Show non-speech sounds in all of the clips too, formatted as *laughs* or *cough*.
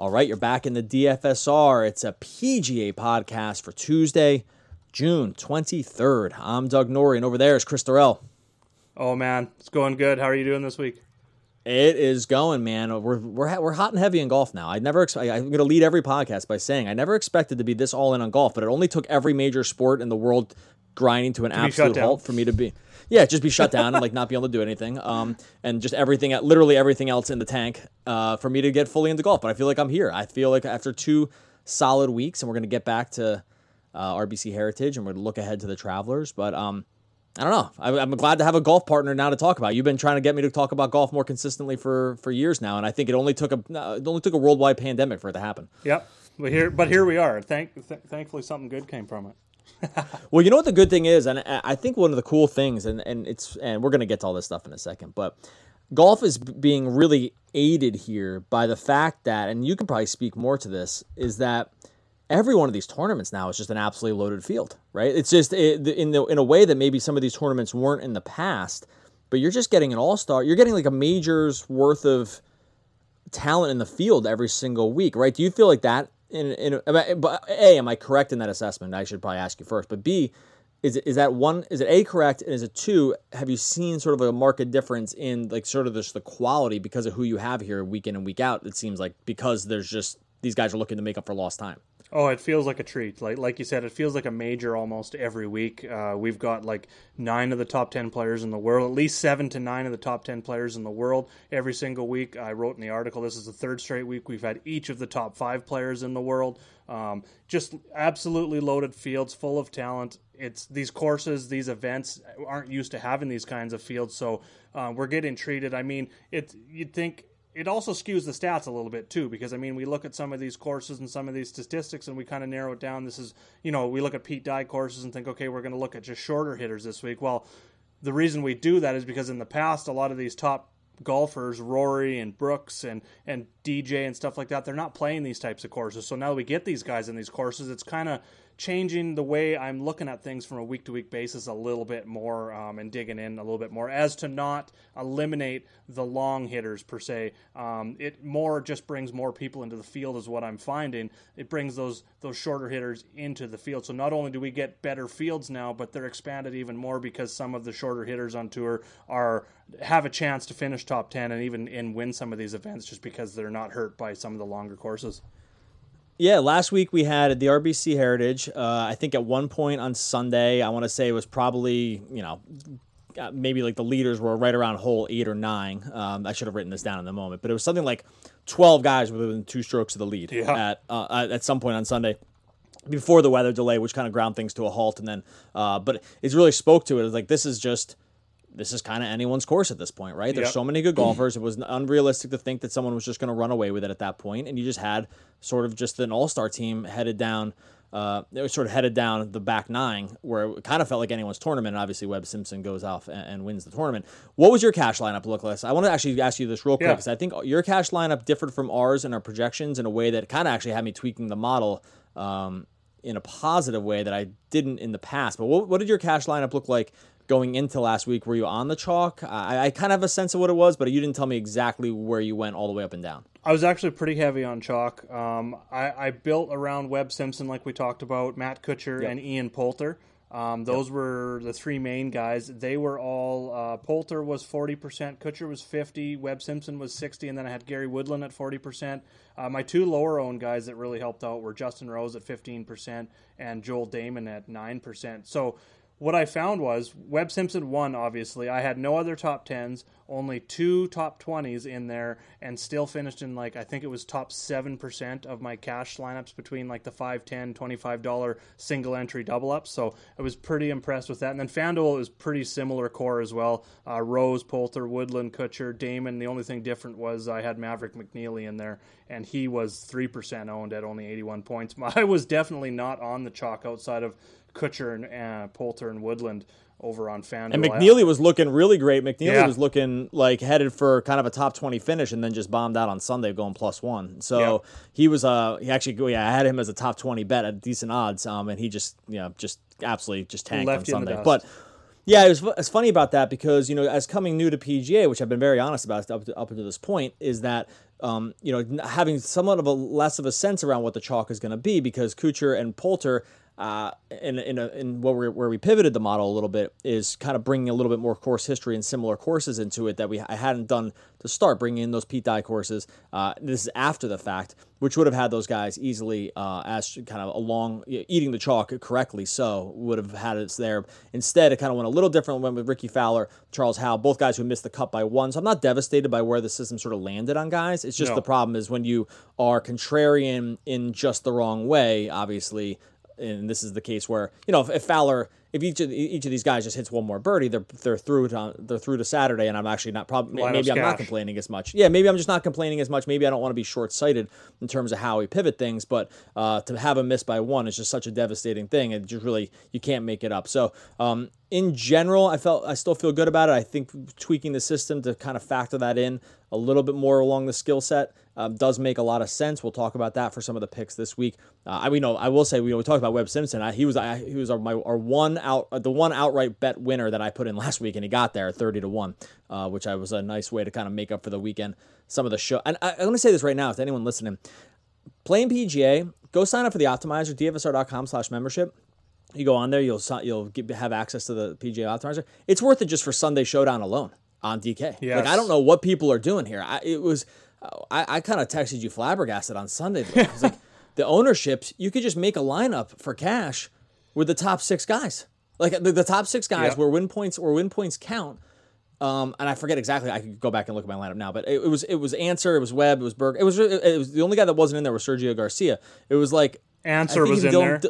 All right, you're back in the DFSR. It's a PGA podcast for Tuesday, June 23rd. I'm Doug Norrie, and over there is Chris Dorrell. Oh, man, it's going good. How are you doing this week? It is going, man. We're, we're, we're hot and heavy in golf now. I never. Ex- I'm going to lead every podcast by saying I never expected to be this all in on golf, but it only took every major sport in the world grinding to an to absolute halt for me to be yeah, just be shut down and like not be able to do anything. Um, and just everything, literally everything else in the tank, uh, for me to get fully into golf. But I feel like I'm here. I feel like after two solid weeks, and we're gonna get back to uh, RBC Heritage, and we're gonna look ahead to the Travelers. But um, I don't know. I, am glad to have a golf partner now to talk about. You've been trying to get me to talk about golf more consistently for for years now, and I think it only took a it only took a worldwide pandemic for it to happen. Yep. But here, but here we are. Thank, th- thankfully, something good came from it. *laughs* well, you know what the good thing is, and I think one of the cool things, and, and it's and we're gonna get to all this stuff in a second, but golf is being really aided here by the fact that, and you can probably speak more to this, is that every one of these tournaments now is just an absolutely loaded field, right? It's just in the, in a way that maybe some of these tournaments weren't in the past, but you're just getting an all star, you're getting like a major's worth of talent in the field every single week, right? Do you feel like that in, in but a am I correct in that assessment? I should probably ask you first. But b is is that one is it a correct and is it two have you seen sort of a market difference in like sort of just the quality because of who you have here week in and week out? It seems like because there's just these guys are looking to make up for lost time. Oh, it feels like a treat. Like like you said, it feels like a major almost every week. Uh, we've got like nine of the top ten players in the world, at least seven to nine of the top ten players in the world every single week. I wrote in the article. This is the third straight week we've had each of the top five players in the world. Um, just absolutely loaded fields, full of talent. It's these courses, these events aren't used to having these kinds of fields, so uh, we're getting treated. I mean, it you'd think it also skews the stats a little bit too because I mean we look at some of these courses and some of these statistics and we kind of narrow it down. This is you know we look at Pete Dye courses and think okay we're going to look at just shorter hitters this week. Well, the reason we do that is because in the past a lot of these top golfers, Rory and Brooks and and DJ and stuff like that, they're not playing these types of courses. So now that we get these guys in these courses. It's kind of changing the way I'm looking at things from a week to week basis a little bit more um, and digging in a little bit more as to not eliminate the long hitters per se. Um, it more just brings more people into the field is what I'm finding. It brings those those shorter hitters into the field. So not only do we get better fields now, but they're expanded even more because some of the shorter hitters on tour are have a chance to finish top 10 and even and win some of these events just because they're not hurt by some of the longer courses. Yeah, last week we had at the RBC Heritage. Uh, I think at one point on Sunday, I want to say it was probably, you know, uh, maybe like the leaders were right around hole eight or nine. Um, I should have written this down in the moment, but it was something like 12 guys within two strokes of the lead yeah. at, uh, at some point on Sunday before the weather delay, which kind of ground things to a halt. And then, uh, but it really spoke to it. It's like, this is just – this is kind of anyone's course at this point, right? There's yep. so many good golfers. It was unrealistic to think that someone was just going to run away with it at that point, and you just had sort of just an all-star team headed down. Uh, it was sort of headed down the back nine, where it kind of felt like anyone's tournament. And obviously, Webb Simpson goes off and, and, wins the tournament. What was your cash lineup look like? I want to actually ask you this real quick because yeah. I think your cash lineup differed from ours and our projections in a way that kind of actually had me tweaking the model um, in a positive way that I didn't in the past. But what, what did your cash lineup look like going into last week. Were you on the chalk? I, I kind of have a sense of what it was, but you didn't tell me exactly where you went all the way up and down. I was actually pretty heavy on chalk. Um, I, I, built around Webb Simpson, like we talked about, Matt Kuchar, yep. and Ian Poulter. Um, those yep. were the three main guys. They were all uh, Poulter was forty percent, Kuchar was fifty, Webb Simpson was sixty, and then I had Gary Woodland at forty percent. Uh, my two lower owned guys that really helped out were Justin Rose at fifteen percent and Joel Dahmen at nine percent. So what I found was Webb Simpson won, obviously. I had no other top 10s, only two top 20s in there, and still finished in like, I think it was top 7% of my cash lineups between like the 5 10 $25 single entry double ups. So I was pretty impressed with that. And then FanDuel was pretty similar core as well. Uh, Rose, Poulter, Woodland, Kuchar, Dahmen. The only thing different was I had Maverick McNealy in there, and he was 3% owned at only 81 points. *laughs* I was definitely not on the chalk outside of Kuchar and uh, Poulter and Woodland over on FanDuel. And McNealy was looking really great. McNealy yeah. was looking like headed for kind of a top 20 finish and then just bombed out on Sunday going plus one. So yeah. he was, uh, he actually, yeah, I had him as a top 20 bet at decent odds. Um, and he just, you know, just absolutely just tanked Left on Sunday. But yeah, it was it's funny about that because, you know, as coming new to PGA, which I've been very honest about up to, up to this point, is that um, you know, having somewhat of a less of a sense around what the chalk is going to be because Kuchar and Poulter uh, in in, a, in what we where we pivoted the model a little bit is kind of bringing a little bit more course history and similar courses into it that we I hadn't done to start bringing in those Pete Dye courses. Uh, this is after the fact, which would have had those guys easily uh, as kind of along eating the chalk correctly. So would have had us there. Instead, it kind of went a little different. Went with Rickie Fowler, Charles Howell, both guys who missed the cut by one. So I'm not devastated by where the system sort of landed on guys. It's just no. the problem is when you are contrarian in just the wrong way. Obviously, and this is the case where you know if, if Fowler, if each of each of these guys just hits one more birdie, they're they're through to they're through to Saturday, and I'm actually not probably maybe I'm not complaining as much. Yeah, maybe I'm just not complaining as much. Maybe I don't want to be short sighted in terms of how we pivot things, but uh, to have a miss by one is just such a devastating thing. It just really you can't make it up. So um, in general, I felt I still feel good about it. I think tweaking the system to kind of factor that in a little bit more along the skill set um, does make a lot of sense. We'll talk about that for some of the picks this week. Uh, I mean, know I will say we, we talked about Webb Simpson. I, he was I, he was our, my, our one out uh, the one outright bet winner that I put in *laughs* last week, and he got there thirty to one, uh, which I was a nice way to kind of make up for the weekend. Some of the show, and I, I'm going to say this right now, to anyone listening, playing PGA, go sign up for the Optimizer, DFSR.com/membership you go on there, you'll you'll get, have access to the PGA Optimizer. It's worth it just for Sunday Showdown alone on DK. Yes. Like I don't know what people are doing here. I, it was I, I kind of texted you flabbergasted on Sunday. like *laughs* the ownerships, you could just make a lineup for cash with the top six guys. Like the, the top six guys yep. where win points or win points count. Um, and I forget exactly. I could go back and look at my lineup now, but it, it was it was Ancer, it was Webb, it was Berg. It was it was the only guy that wasn't in there was Sergio Garcia. It was like Ancer was in there.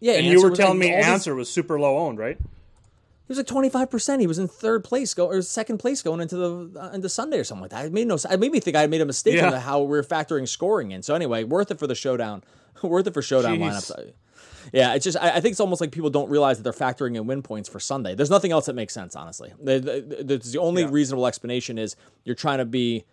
Yeah, and you were telling me Ancer was super low owned, right? He was like twenty five percent. He was in third place, go or second place going into the uh, into Sunday or something like that. It made no. It made me think I made a mistake yeah. on how we are factoring scoring in. So anyway, worth it for the showdown. *laughs* worth it for showdown Jeez. lineups. Yeah, it's just I, I, think it's almost like people don't realize that they're factoring in win points for Sunday. There's nothing else that makes sense, honestly. The, the, the only yeah. reasonable explanation is you're trying to be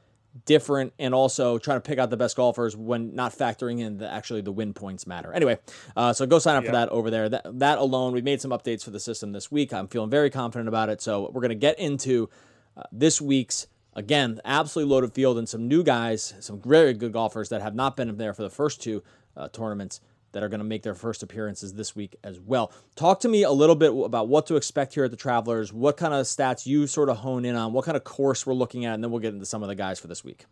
different and also trying to pick out the best golfers when not factoring in the actually the win points matter. Anyway, uh, so go sign up for that over there. That that alone, we made some updates for the system this week. I'm feeling very confident about it. So we're gonna get into uh, this week's again absolutely loaded field and some new guys, some very good golfers that have not been there for the first two uh, tournaments that are going to make their first appearances this week as well. Talk to me a little bit about what to expect here at the Travelers, what kind of stats you sort of hone in on, what kind of course we're looking at, and then we'll get into some of the guys for this week.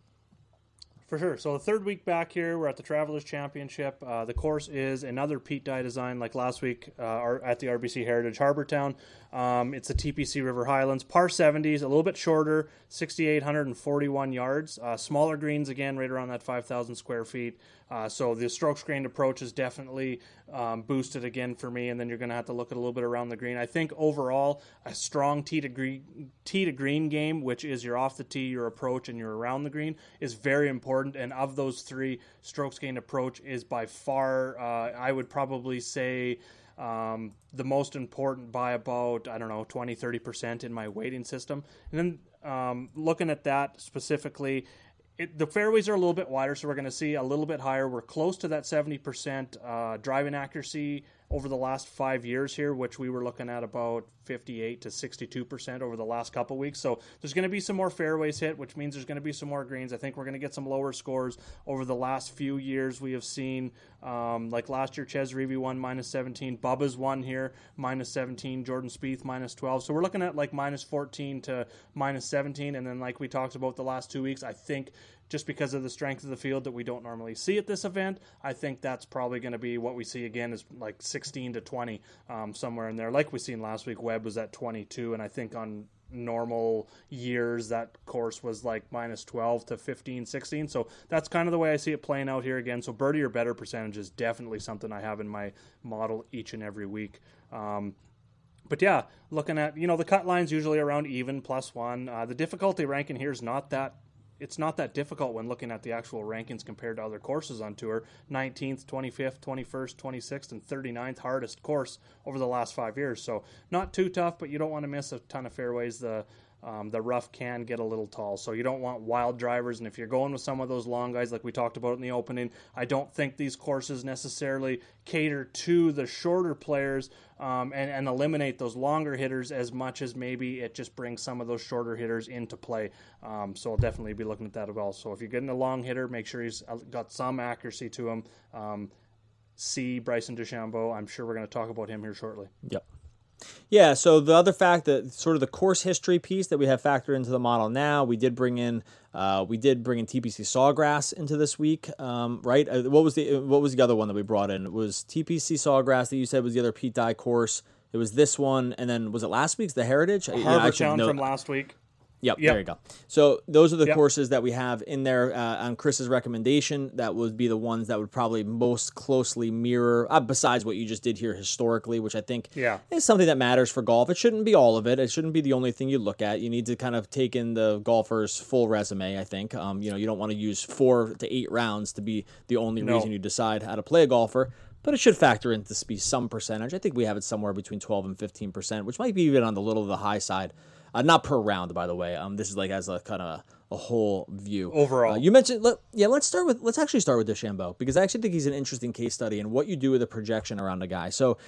For sure. So the third week back here, we're at the Travelers Championship. Uh, the course is another Pete Dye design, like last week uh, at the RBC Heritage Harbour Town. Um, it's the TPC River Highlands, par 70s, a little bit shorter, 6,841 yards. Uh, smaller greens again, right around that 5,000 square feet. Uh, so the strokes gained approach is definitely um, boosted again for me, and then you're going to have to look at a little bit around the green. I think overall a strong tee to green tee to green game, which is you're off the tee, your approach, and you're around the green, is very important. And of those three, strokes gained approach is by far, uh, I would probably say um, the most important by about, I don't know, 20, 30% in my weighting system. And then um, looking at that specifically, it, the fairways are a little bit wider, so we're going to see a little bit higher. We're close to that 70% uh, driving accuracy over the last five years here, which we were looking at about 58 to 62 percent over the last couple weeks. So there's going to be some more fairways hit, which means there's going to be some more greens. I think we're going to get some lower scores over the last few years. We have seen um, like last year, Chez Reavie won minus 17, Bubba's won here minus 17, Jordan Spieth minus 12. So we're looking at like minus 14 to minus 17, and then like we talked about the last two weeks, I think just because of the strength of the field that we don't normally see at this event. I think that's probably going to be what we see again is like 16 to 20 um, somewhere in there. Like we seen last week, Webb was at 22, and I think on normal years that course was like minus 12 to 15 16 so that's kind of the way i see it playing out here again so birdie or better percentage is definitely something i have in my model each and every week um, but yeah, looking at you know the cut lines usually around even plus one. Uh, the difficulty ranking here is not that it's not that difficult when looking at the actual rankings compared to other courses on tour. 19th, 25th, 21st, 26th, and 39th hardest course over the last five years. So not too tough, but you don't want to miss a ton of fairways. The um, the rough can get a little tall. So you don't want wild drivers. And if you're going with some of those long guys, like we talked about in the opening, I don't think these courses necessarily cater to the shorter players um, and, and eliminate those longer hitters as much as maybe it just brings some of those shorter hitters into play. Um, so I'll definitely be looking at that as well. So if you're getting a long hitter, make sure he's got some accuracy to him. Um, see Bryson DeChambeau. I'm sure we're going to talk about him here shortly. Yep. Yeah, so the other fact that sort of the course history piece that we have factored into the model now, we did bring in, uh, we did bring in TPC Sawgrass into this week, um, right? Uh, what was the what was the other one that we brought in? It was TPC Sawgrass that you said was the other Pete Dye course. It was this one, and then was it last week's the Heritage? Harbour Town from last week. Yep, yep, there you go. So those are the yep. courses that we have in there uh, on Chris's recommendation. That would be the ones that would probably most closely mirror, uh, besides what you just did here historically, which I think yeah. is something that matters for golf. It shouldn't be all of it. It shouldn't be the only thing you look at. You need to kind of take in the golfer's full resume. I think. Um, you know, you don't want to use four to eight rounds to be the only no. reason you decide how to play a golfer but it should factor into be some percentage. I think we have it somewhere between 12 and 15 percent, which might be even on the little of the high side. Uh, not per round, by the way. Um, this is like as a kind of a whole view overall. Uh, you mentioned, let, yeah. Let's start with let's actually start with DeChambeau because I actually think he's an interesting case study and what you do with a projection around a guy. So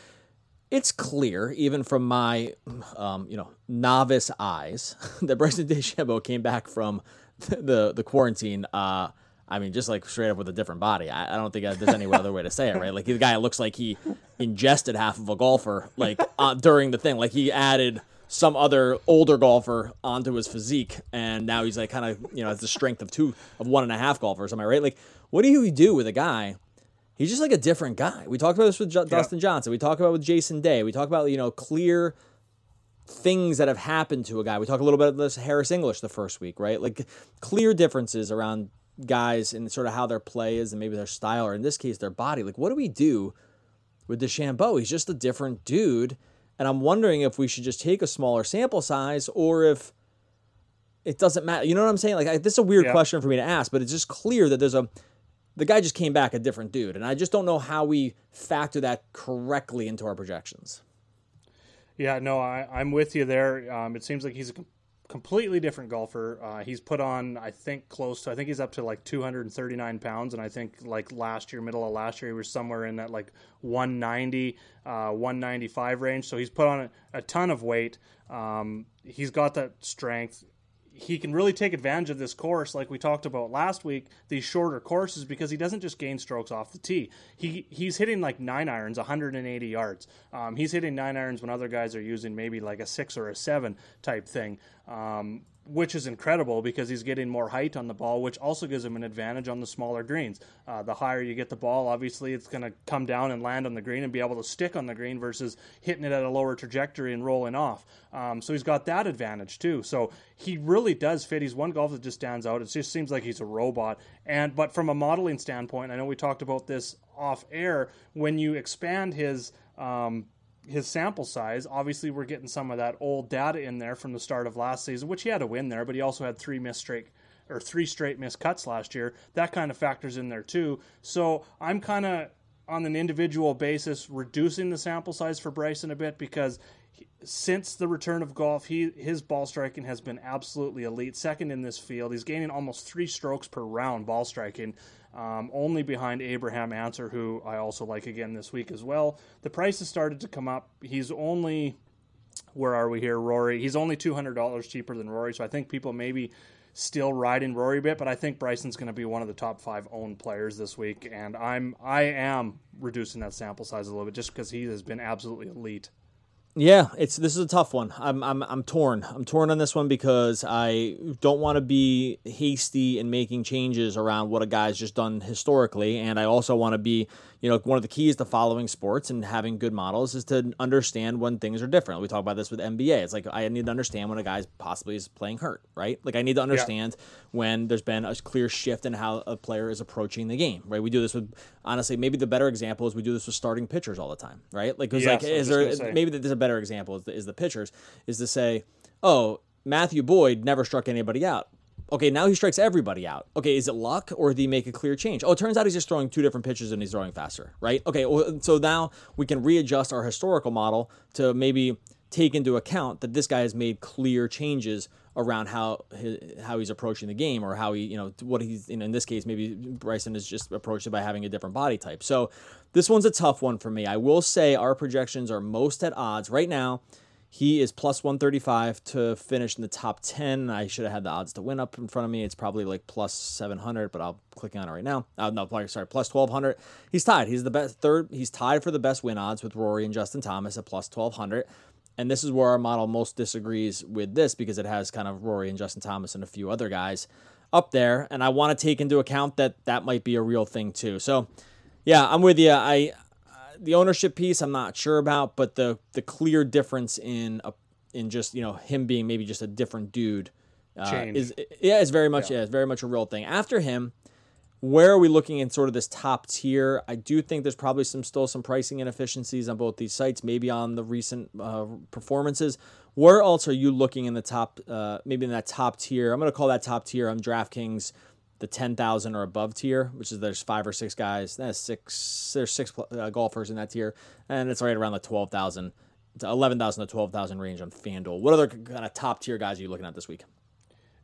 it's clear, even from my, um, you know, novice eyes, *laughs* that Bryson DeChambeau came back from the the quarantine. Uh, I mean, just like straight up with a different body. I, I don't think there's any other way to say it, right? Like the guy looks like he ingested half of a golfer, like uh, during the thing. Like he added some other older golfer onto his physique, and now he's like kind of you know has the strength of two of one and a half golfers. Am I right? Like, what do you do with a guy? He's just like a different guy. We talked about this with J- yeah. Dustin Johnson. We talked about with Jason Day. We talk about you know clear things that have happened to a guy. We talk a little bit about this Harris English the first week, right? Like clear differences around guys and sort of how their play is and maybe their style or in this case their body. Like what do we do with DeChambeau? He's just a different dude and I'm wondering if we should just take a smaller sample size or if it doesn't matter. You know what I'm saying? Like, I, this is a weird yeah. question for me to ask, but it's just clear that there's a the guy just came back a different dude, and I just don't know how we factor that correctly into our projections. Yeah, no, I, I'm with you there. Um, it seems like he's a completely different golfer. Uh, he's put on, I think, close to, I think he's up to like 239 pounds. And I think like last year, middle of last year, he was somewhere in that like 190, uh, 195 range. So he's put on a, a ton of weight. Um, he's got that strength he can really take advantage of this course, like we talked about last week, these shorter courses, because he doesn't just gain strokes off the tee. He he's hitting like nine irons, 180 yards. Um, he's hitting nine irons when other guys are using maybe like a six or a seven type thing. Um, which is incredible because he's getting more height on the ball, which also gives him an advantage on the smaller greens. Uh, the higher you get the ball, obviously, it's going to come down and land on the green and be able to stick on the green versus hitting it at a lower trajectory and rolling off. Um, so he's got that advantage too. So he really does fit. He's one golf that just stands out. It just seems like he's a robot. And but from a modeling standpoint, I know we talked about this off air. When you expand his um, his sample size. Obviously, we're getting some of that old data in there from the start of last season, which he had a win there, but he also had three missed straight or three straight missed cuts last year. That kind of factors in there too. So I'm kind of on an individual basis reducing the sample size for Bryson a bit because since the return of golf, he his ball striking has been absolutely elite, second in this field. He's gaining almost three strokes per round ball striking um, only behind Abraham Ancer, who I also like again this week as well. The price has started to come up. He's only, where are we here, Rory? He's only $200 cheaper than Rory, so I think people maybe still riding Rory a bit, but I think Bryson's going to be one of the top five owned players this week, and I'm I am reducing that sample size a little bit just because he has been absolutely elite. Yeah, it's this is a tough one. I'm I'm I'm torn. I'm torn on this one because I don't want to be hasty in making changes around what a guy's just done historically, and I also want to be you know, one of the keys to following sports and having good models is to understand when things are different. We talk about this with NBA. It's like I need to understand when a guy's possibly is playing hurt, right? Like I need to understand yeah. when there's been a clear shift in how a player is approaching the game, right? We do this with honestly, maybe the better example is we do this with starting pitchers all the time, right? Like, yes, like, is there maybe there's a better example is the, is the pitchers is to say, oh, Matthew Boyd never struck anybody out Okay, now he strikes everybody out. Okay, is it luck or did he make a clear change? Oh, it turns out he's just throwing two different pitches and he's throwing faster, right? Okay, well, so now we can readjust our historical model to maybe take into account that this guy has made clear changes around how his, how he's approaching the game or how he you know what he's know, in this case maybe Bryson has just approached it by having a different body type. So this one's a tough one for me. I will say our projections are most at odds right now. He is plus 135 to finish in the top 10. I should have had the odds to win up in front of me. It's probably like plus 700, but I'll click on it right now. Uh, no, sorry, plus 1200. He's tied. He's the best third. He's tied for the best win odds with Rory and Justin Thomas at plus 1200. And this is where our model most disagrees with this because it has kind of Rory and Justin Thomas and a few other guys up there. And I want to take into account that that might be a real thing too. So, yeah, I'm with you. I the ownership piece I'm not sure about, but the the clear difference in a, in just you know him being maybe just a different dude uh, is yeah, it's very much yeah. yeah, it's very much a real thing. After him, where are we looking in sort of this top tier? I do think there's probably some still some pricing inefficiencies on both these sites, maybe on the recent uh, performances. Where else are you looking in the top, uh, maybe in that top tier? I'm going to call that top tier on DraftKings the 10,000 or above tier, which is there's five or six guys. That's six, there's six uh, golfers in that tier, and it's right around the 12,000 to 11,000 to 12,000 range on FanDuel. What other kind of top tier guys are you looking at this week?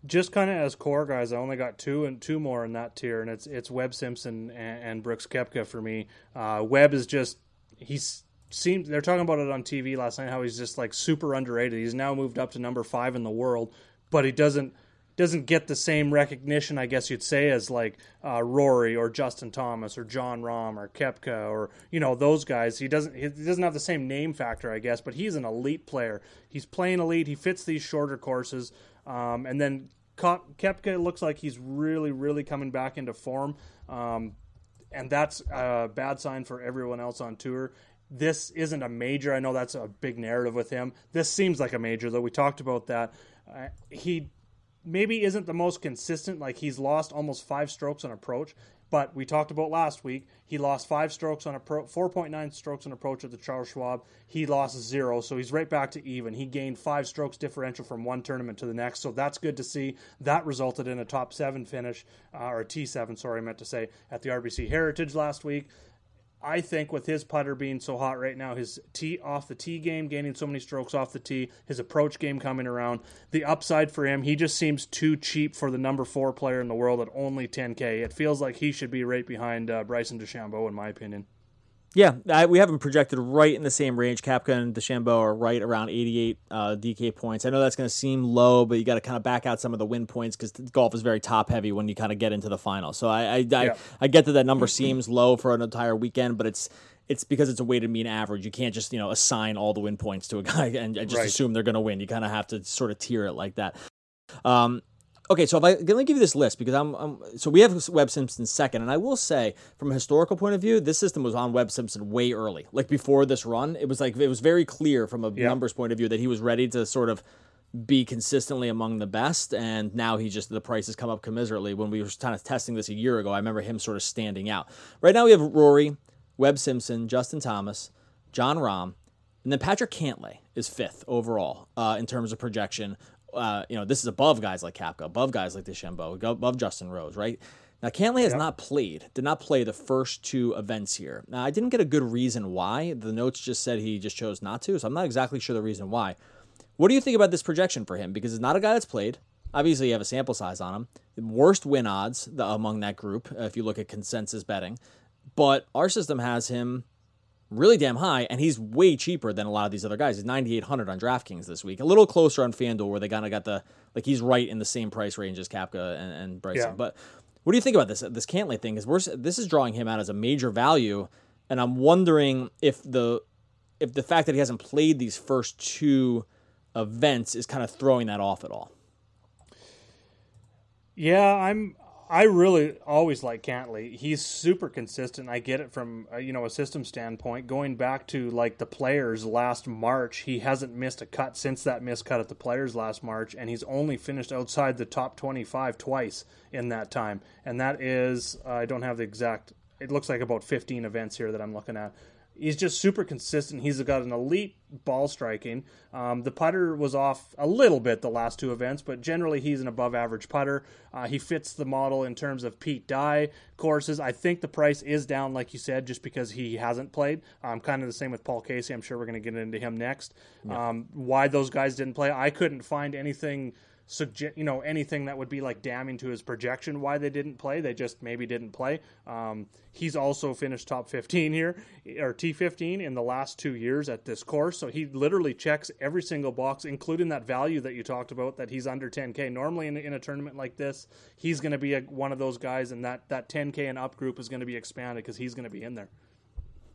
Just kind of as core guys, I only got two and two more in that tier, and it's it's Webb Simpson and, and Brooks Koepka for me. Uh, Webb is just he's seems they're talking about it on TV last night how he's just like super underrated. He's now moved up to number five in the world, but he doesn't doesn't get the same recognition, I guess you'd say, as like uh, Rory or Justin Thomas or Jon Rahm or Koepka or you know those guys. He doesn't he doesn't have the same name factor, I guess, but he's an elite player. He's playing elite. He fits these shorter courses. Um, and then Koepka looks like he's really, really coming back into form. Um, and that's a bad sign for everyone else on tour. This isn't a major. I know that's a big narrative with him. This seems like a major, though. We talked about that. Uh, he maybe isn't the most consistent. Like he's lost almost five strokes on approach. But we talked about last week. He lost five strokes on a pro, 4.9 strokes on approach at the Charles Schwab. He lost zero, so he's right back to even. He gained five strokes differential from one tournament to the next, so that's good to see. That resulted in a top seven finish, uh, or a T7, sorry, I meant to say, at the RBC Heritage last week. I think with his putter being so hot right now, his tee off the tee game, gaining so many strokes off the tee, his approach game coming around, the upside for him, he just seems too cheap for the number four player in the world at only 10K. It feels like he should be right behind uh, Bryson DeChambeau, in my opinion. Yeah, I, we have them projected right in the same range. Koepka and DeChambeau are right around 88 uh, DK points. I know that's going to seem low, but you got to kind of back out some of the win points because golf is very top heavy when you kind of get into the final. So I I, yeah. I, I get that that number seems low for an entire weekend, but it's it's because it's a weighted mean average. You can't just you know assign all the win points to a guy *laughs* and, and just right. assume they're going to win. You kind of have to sort of tier it like that. Um, okay, so if I let me give you this list because I'm, I'm, so we have Webb Simpson second, and I will say from a historical point of view, this system was on Webb Simpson way early, like before this run. It was like it was very clear from a yeah. numbers point of view that he was ready to sort of be consistently among the best, and now he just the price has come up commiserately. When we were kind of testing this a year ago, I remember him sort of standing out. Right now we have Rory, Webb Simpson, Justin Thomas, Jon Rahm. And then Patrick Cantlay is fifth overall uh, in terms of projection uh, you know, this is above guys like Koepka, above guys like DeChambeau, above Justin Rose, right? Now, Cantlay has yep. not played, did not play the first two events here. Now, I didn't get a good reason why. The notes just said he just chose not to, so I'm not exactly sure the reason why. What do you think about this projection for him? Because it's not a guy that's played. Obviously, you have a sample size on him. Worst win odds among that group, if you look at consensus betting. But our system has him really damn high, and he's way cheaper than a lot of these other guys. He's 9,800 on DraftKings this week. A little closer on FanDuel, where they kind of got the like he's right in the same price range as Koepka and, and Bryson. Yeah. But what do you think about this this Cantlay thing? Is we're this is drawing him out as a major value, and I'm wondering if the if the fact that he hasn't played these first two events is kind of throwing that off at all. Yeah, I'm I really always like Cantlay. He's super consistent. I get it from uh, you know a system standpoint. Going back to like the players last March, he hasn't missed a cut since that missed cut at the players last March, and he's only finished outside the top twenty-five twice in that time. And that is uh, I don't have the exact. It looks like about fifteen events here that I'm looking at. He's just super consistent. He's got an elite ball striking. Um, the putter was off a little bit the last two events, but generally he's an above average putter. Uh, he fits the model in terms of Pete Dye courses. I think the price is down, like you said, just because he hasn't played. Um, kind of the same with Paul Casey. I'm sure we're going to get into him next. Yeah. Um, why those guys didn't play, I couldn't find anything suggest you know anything that would be like damning to his projection why they didn't play. They just maybe didn't play. Um, he's also finished top 15 here or t15 in the last two years at this course. So he literally checks every single box including that value that you talked about that he's under 10k normally in, in a tournament like this he's going to be a, one of those guys and that that 10k and up group is going to be expanded because he's going to be in there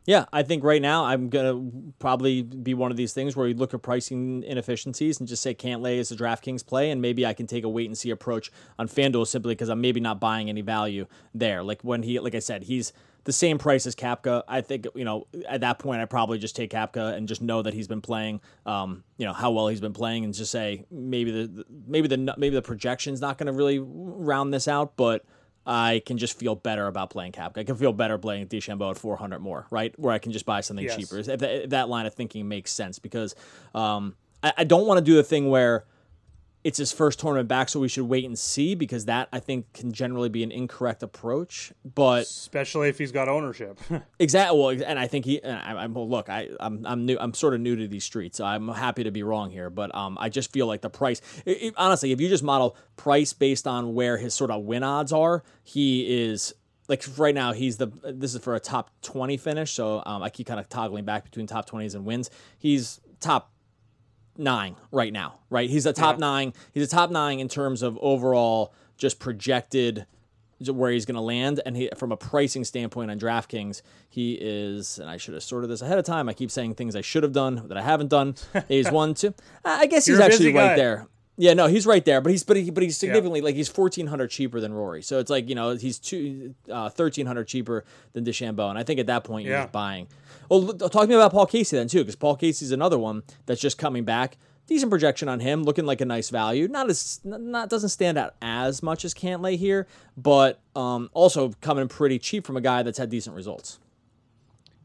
yeah, I think right now I'm gonna probably be one of these things where you look at pricing inefficiencies and just say Cantlay is a DraftKings play, and maybe I can take a wait and see approach on FanDuel simply because I'm maybe not buying any value there. Like when he, like I said, he's the same price as Koepka. I think you know at that point I probably just take Koepka and just know that he's been playing, um, you know how well he's been playing, and just say maybe the maybe the maybe the projection's not going to really round this out, but I can just feel better about playing Cap. I can feel better playing DeChambeau at 400 more, right? Where I can just buy something yes. cheaper. If that, that, line of thinking makes sense, because um, I, I, don't want to do the thing where it's his first tournament back, so we should wait and see because that I think can generally be an incorrect approach. But especially if he's got ownership, *laughs* exactly. Well, and I think he. I, am well, look. I, I'm I'm new. I'm sort of new to these streets, so I'm happy to be wrong here. But um, I just feel like the price. It, it, honestly, if you just model price based on where his sort of win odds are, he is like right now he's the this is for a top 20 finish so um, i keep kind of toggling back between top 20s and wins he's top nine right now, right? He's a top yeah. nine. He's a top nine in terms of overall just projected where he's going to land. And he, from a pricing standpoint on DraftKings, he is, and I should have sorted this ahead of time. I keep saying things I should have done that I haven't done. *laughs* he's one, two. I guess he's actually right there. Yeah, no, he's right there, but he's but he but he's significantly yeah. like he's fourteen hundred cheaper than Rory. So it's like you know he's two uh, thirteen hundred cheaper than DeChambeau, and I think at that point you're yeah. buying. Well, talk to me about Paul Casey then too, because Paul Casey's another one that's just coming back. Decent projection on him, looking like a nice value. Not as not doesn't stand out as much as Cantlay here, but um, also coming pretty cheap from a guy that's had decent results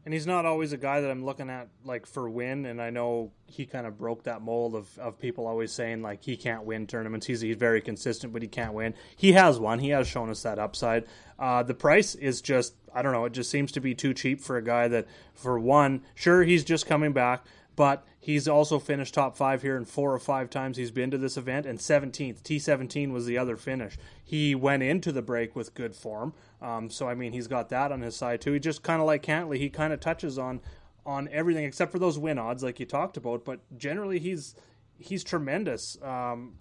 and he's not always a guy that I'm looking at like for win. And I know he kind of broke that mold of, of people always saying like he can't win tournaments. He's he's very consistent, but he can't win. He has won. He has shown us that upside. Uh, the price is just I don't know. It just seems to be too cheap for a guy that for one, sure he's just coming back but he's also finished top five here in four or five times he's been to this event, and 17th. T17 was the other finish. He went into the break with good form, um, so I mean he's got that on his side too. He just kind of like Cantlay, he kind of touches on on everything except for those win odds like you talked about, but generally he's he's tremendous. Um,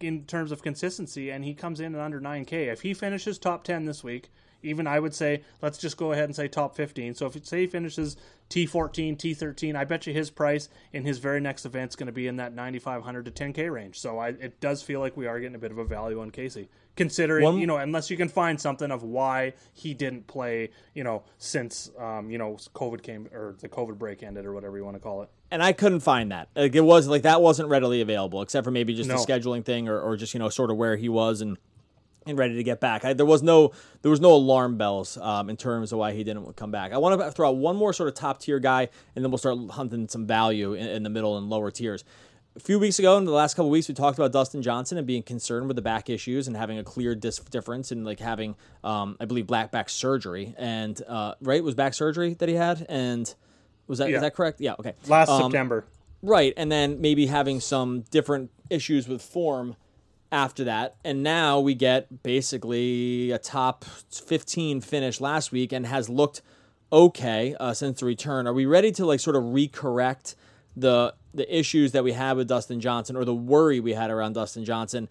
in terms of consistency, and he comes in at under 9K. If he finishes top 10 this week, even I would say let's just go ahead and say top 15. So if it, say he finishes T14, T13, I bet you his price in his very next event is going to be in that 9500 to 10k range. So I, it does feel like we are getting a bit of a value on Casey, considering One, you know unless you can find something of why he didn't play, you know, since um, you know COVID came or the COVID break ended or whatever you want to call it. And I couldn't find that. Like it was like that wasn't readily available, except for maybe just no. the scheduling thing or, or just you know sort of where he was and and ready to get back. I, there was no there was no alarm bells um, in terms of why he didn't come back. I want to throw out one more sort of top tier guy, and then we'll start hunting some value in, in the middle and lower tiers. A few weeks ago, in the last couple weeks, we talked about Dustin Johnson and being concerned with the back issues and having a clear dis- difference and like having, um, I believe, black back surgery and uh, right was back surgery that he had and was that yeah. is that correct? Yeah. Okay. Last um, September. Right, and then maybe having some different issues with form after that. And now we get basically a top 15 finish last week and has looked okay uh, since the return. Are we ready to like sort of recorrect the the issues that we had with Dustin Johnson or the worry we had around Dustin Johnson?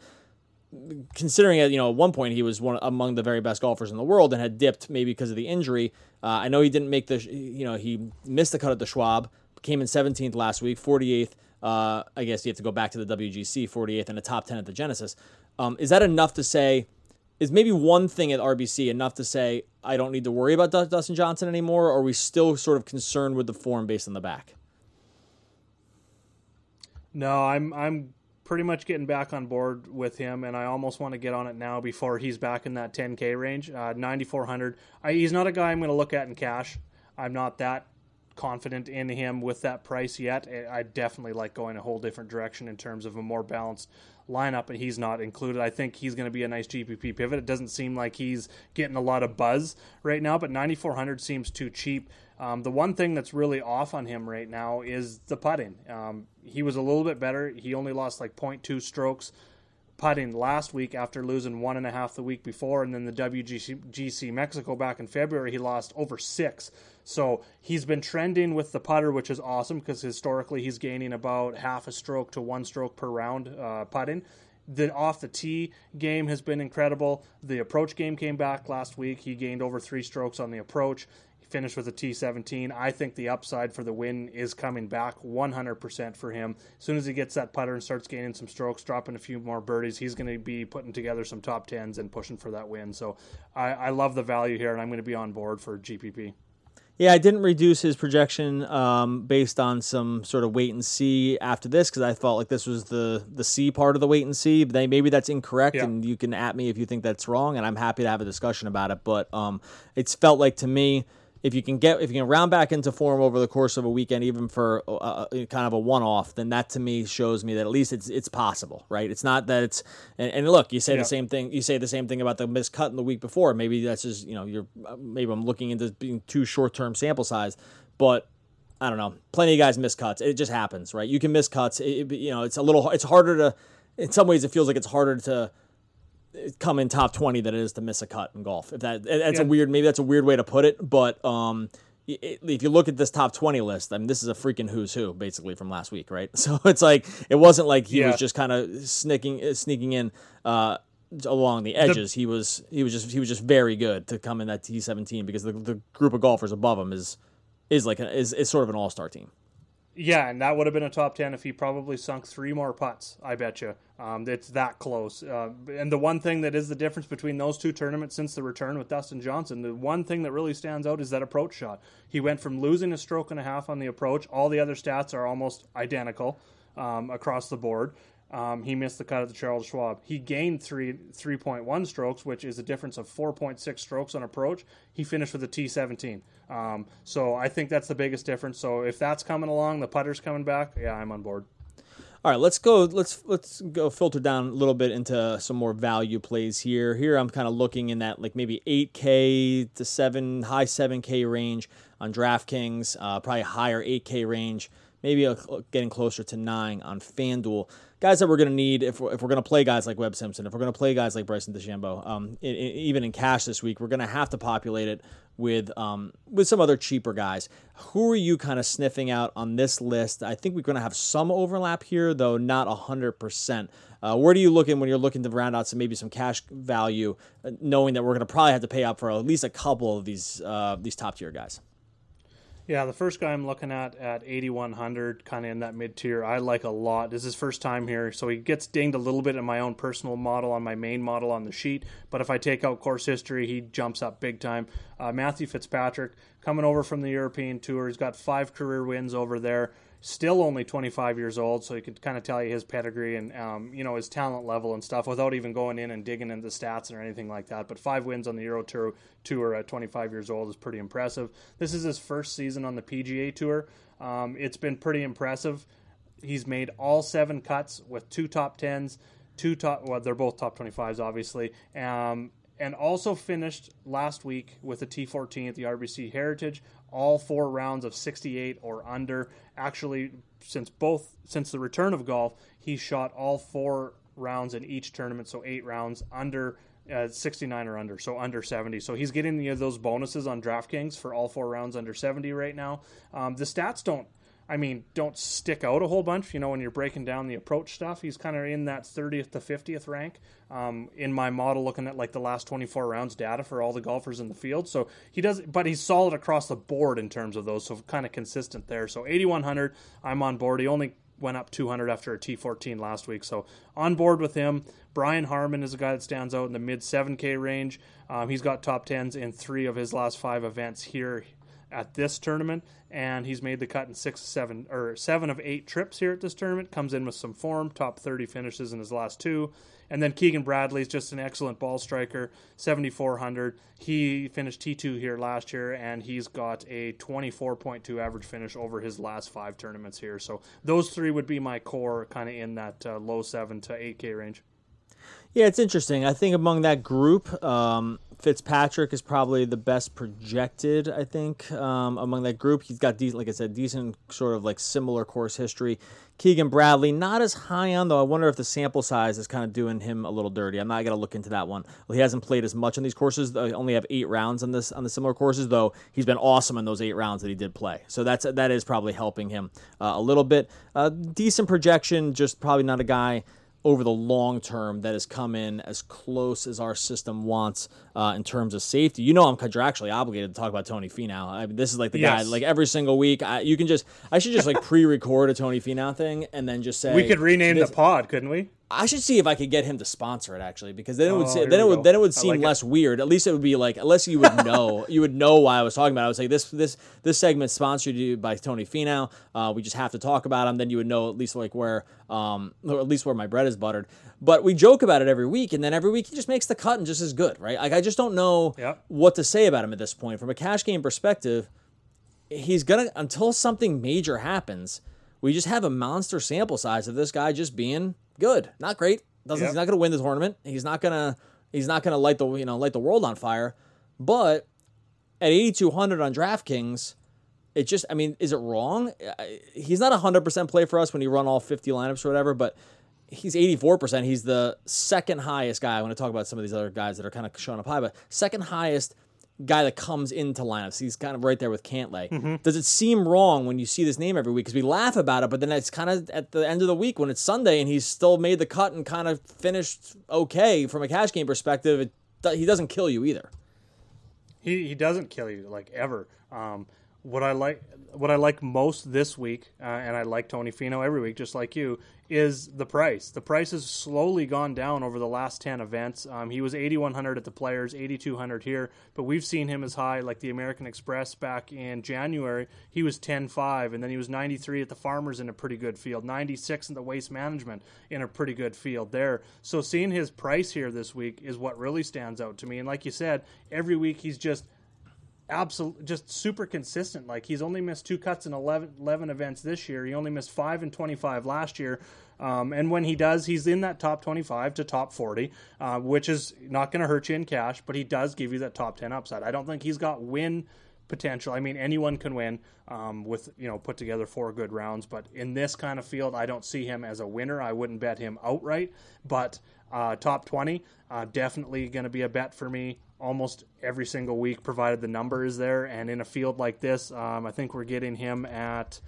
Considering at you know at one point he was one among the very best golfers in the world and had dipped maybe because of the injury. Uh, I know he didn't make the you know he missed the cut at the Schwab, came in 17th last week, 48th uh, I guess you have to go back to the WGC 48th and a top 10 at the Genesis. Um, is that enough to say? Is maybe one thing at RBC enough to say I don't need to worry about Dustin Johnson anymore? Or are we still sort of concerned with the form based on the back? No, I'm I'm pretty much getting back on board with him, and I almost want to get on it now before he's back in that 10K range, uh, 9,400. he's not a guy I'm going to look at in cash. I'm not that confident in him with that price yet. I definitely like going a whole different direction in terms of a more balanced lineup, and he's not included. I think he's going to be a nice GPP pivot. It doesn't seem like he's getting a lot of buzz right now, but 9,400 seems too cheap. Um, the one thing that's really off on him right now is the putting. Um, he was a little bit better. He only lost like 0.2 strokes putting last week after losing one and a half the week before, and then the WGC Mexico back in February, he lost over six. So he's been trending with the putter, which is awesome because historically he's gaining about half a stroke to one stroke per round uh, putting. The off the tee game has been incredible. The approach game came back last week. He gained over three strokes on the approach He finished with a T17. I think the upside for the win is coming back 100% for him. As soon as he gets that putter and starts gaining some strokes, dropping a few more birdies, he's going to be putting together some top tens and pushing for that win. So I, I love the value here, and I'm going to be on board for GPP. Yeah, I didn't reduce his projection um, based on some sort of wait and see after this because I felt like this was the the see part of the wait and see. They, maybe that's incorrect, yeah. and you can at me if you think that's wrong, and I'm happy to have a discussion about it. But um, it's felt like to me if you can get if you can round back into form over the course of a weekend, even for uh, uh kind of a one-off, then that to me shows me that at least it's it's possible, right? It's not that it's and, and look, you say yeah. the same thing. You say the same thing about the missed cut in the week before. Maybe that's just you know you're maybe I'm looking into being too short-term sample size, but I don't know. Plenty of guys miss cuts. It just happens, right? You can miss cuts. It, you know, it's a little. It's harder to. In some ways, it feels like it's harder to come in top 20 than it is to miss a cut in golf. If that that's yeah. a weird maybe that's a weird way to put it, but um if you look at this top 20 list, I mean, this is a freaking who's who basically from last week, right? *laughs* So it's like, it wasn't like he yeah. was just kind of sneaking, uh, sneaking in, uh, along the edges. The, he was, he was just, he was just very good to come in that T17 because the, the group of golfers above him is, is like, a, is, is sort of an all-star team. Yeah, and that would have been a top 10 if he probably sunk three more putts, I bet you. Um, it's that close. Uh, and the one thing that is the difference between those two tournaments since the return with Dustin Johnson, the one thing that really stands out is that approach shot. He went from losing a stroke and a half on the approach. All the other stats are almost identical um, across the board. Um, he missed the cut at the Charles Schwab. He gained three three point one strokes, which is a difference of four point six strokes on approach. He finished with a T seventeen. Um, so I think that's the biggest difference. So if that's coming along, the putter's coming back. Yeah, I'm on board. All right, let's go. Let's let's go filter down a little bit into some more value plays here. Here, I'm kind of looking in that like maybe 8K to seven, high 7K range on DraftKings, uh, probably higher 8K range, maybe a, getting closer to nine on FanDuel guys that we're going to need if we're, if we're going to play guys like Webb Simpson, if we're going to play guys like Bryson DeChambeau, um, even in cash this week, we're going to have to populate it with um, with some other cheaper guys. Who are you kind of sniffing out on this list? I think we're going to have some overlap here, though not hundred uh, percent. Where do you look in when you're looking to round out some maybe some cash value, uh, knowing that we're going to probably have to pay up for at least a couple of these uh, these top tier guys? Yeah, the first guy I'm looking at at 8100, kind of in that mid tier, I like a lot. This is his first time here, so he gets dinged a little bit in my own personal model on my main model on the sheet. But if I take out course history, he jumps up big time. Uh, Matthew Fitzpatrick coming over from the European Tour, he's got five career wins over there still only 25 years old, so he could kind of tell you his pedigree and um, you know his talent level and stuff without even going in and digging into the stats or anything like that. But five wins on the Euro Tour, tour at 25 years old is pretty impressive. This is his first season on the PGA Tour. Um, it's been pretty impressive. He's made all seven cuts with two top tens, two top. Well, they're both top 25s, obviously. Um, and also finished last week with a T14 at the RBC Heritage all four rounds of 68 or under. Actually, since both since the return of golf, he shot all four rounds in each tournament, so eight rounds under uh, 69 or under, so under 70. So he's getting those bonuses on DraftKings for all four rounds under 70 right now. Um, the stats don't I mean, don't stick out a whole bunch. You know, when you're breaking down the approach stuff, he's kind of in that 30th to 50th rank um, in my model, looking at like the last 24 rounds data for all the golfers in the field. So he does, but he's solid across the board in terms of those. So kind of consistent there. So 8100, I'm on board. He only went up 200 after a T14 last week. So on board with him. Brian Harman is a guy that stands out in the mid 7K range. Um, he's got top 10s in three of his last five events here at this tournament, and he's made the cut in six, seven, or seven of eight trips here at this tournament. Comes in with some form, top 30 finishes in his last two. And then Keegan Bradley's just an excellent ball striker, 7,400. He finished T2 here last year, and he's got a 24.2 average finish over his last five tournaments here. So those three would be my core, kind of in that uh, low 7 to 8K range. Yeah, it's interesting. I think among that group, um, Fitzpatrick is probably the best projected. I think um, among that group, he's got decent, like I said, decent sort of like similar course history. Keegan Bradley, not as high on though. I wonder if the sample size is kind of doing him a little dirty. I'm not gonna look into that one. Well, he hasn't played as much on these courses. They only have eight rounds on this on the similar courses, though. He's been awesome in those eight rounds that he did play. So that's that is probably helping him uh, a little bit. Uh, decent projection, just probably not a guy over the long term that has come in as close as our system wants uh, in terms of safety. You know, I'm contractually obligated to talk about Tony Finau. I mean, this is like the yes. guy. Like every single week, I, you can just I should just like *laughs* pre-record a Tony Finau thing and then just say we could rename the pod, couldn't we? I should see if I could get him to sponsor it actually, because then it would oh, say, then it would go. then it would seem like less it. weird. At least it would be like, unless you would know, *laughs* you would know why I was talking about. It. I was like, this this this segment sponsored by Tony Finau. Uh, we just have to talk about him. Then you would know at least like where, um, or at least where my bread is buttered. But we joke about it every week, and then every week he just makes the cut and just as good, right? Like I just don't know yep. what to say about him at this point from a cash game perspective. He's gonna until something major happens. We just have a monster sample size of this guy just being good, not great, doesn't yep. he's not going to win the tournament. He's not going to he's not going to light the you know light the world on fire. But at 8200 on DraftKings, it just I mean, is it wrong? He's not a 100% play for us when you run all 50 lineups or whatever, but he's 84%. He's the second highest guy. I want to talk about some of these other guys that are kind of showing up high, but second highest guy that comes into lineups. He's kind of right there with Cantlay. Mm-hmm. Does it seem wrong when you see this name every week? Because we laugh about it, but then it's kind of at the end of the week when it's Sunday and he's still made the cut and kind of finished okay from a cash game perspective. It, he doesn't kill you either. He, he doesn't kill you like ever. Um, what I like what I like most this week, uh, and I like Tony Finau every week, just like you, is the price. The price has slowly gone down over the last 10 events. Um, he was 8,100 at the Players, 8,200 here, but we've seen him as high, like the American Express back in January. He was 10.5, and then he was 93 at the Farmers in a pretty good field, 96 in the Waste Management in a pretty good field there. So seeing his price here this week is what really stands out to me. And like you said, every week he's just – absolute just super consistent. Like he's only missed two cuts in 11, 11 events this year. He only missed 5 and 25 last year. Um, and when he does he's in that top 25 to top 40 uh, which is not going to hurt you in cash but he does give you that top 10 upside. I don't think he's got win potential. I mean anyone can win um, with you know put together four good rounds but in this kind of field i don't see him as a winner. I wouldn't bet him outright but uh, top 20 uh, definitely going to be a bet for me almost every single week, provided the number is there. And in a field like this, um, I think we're getting him at.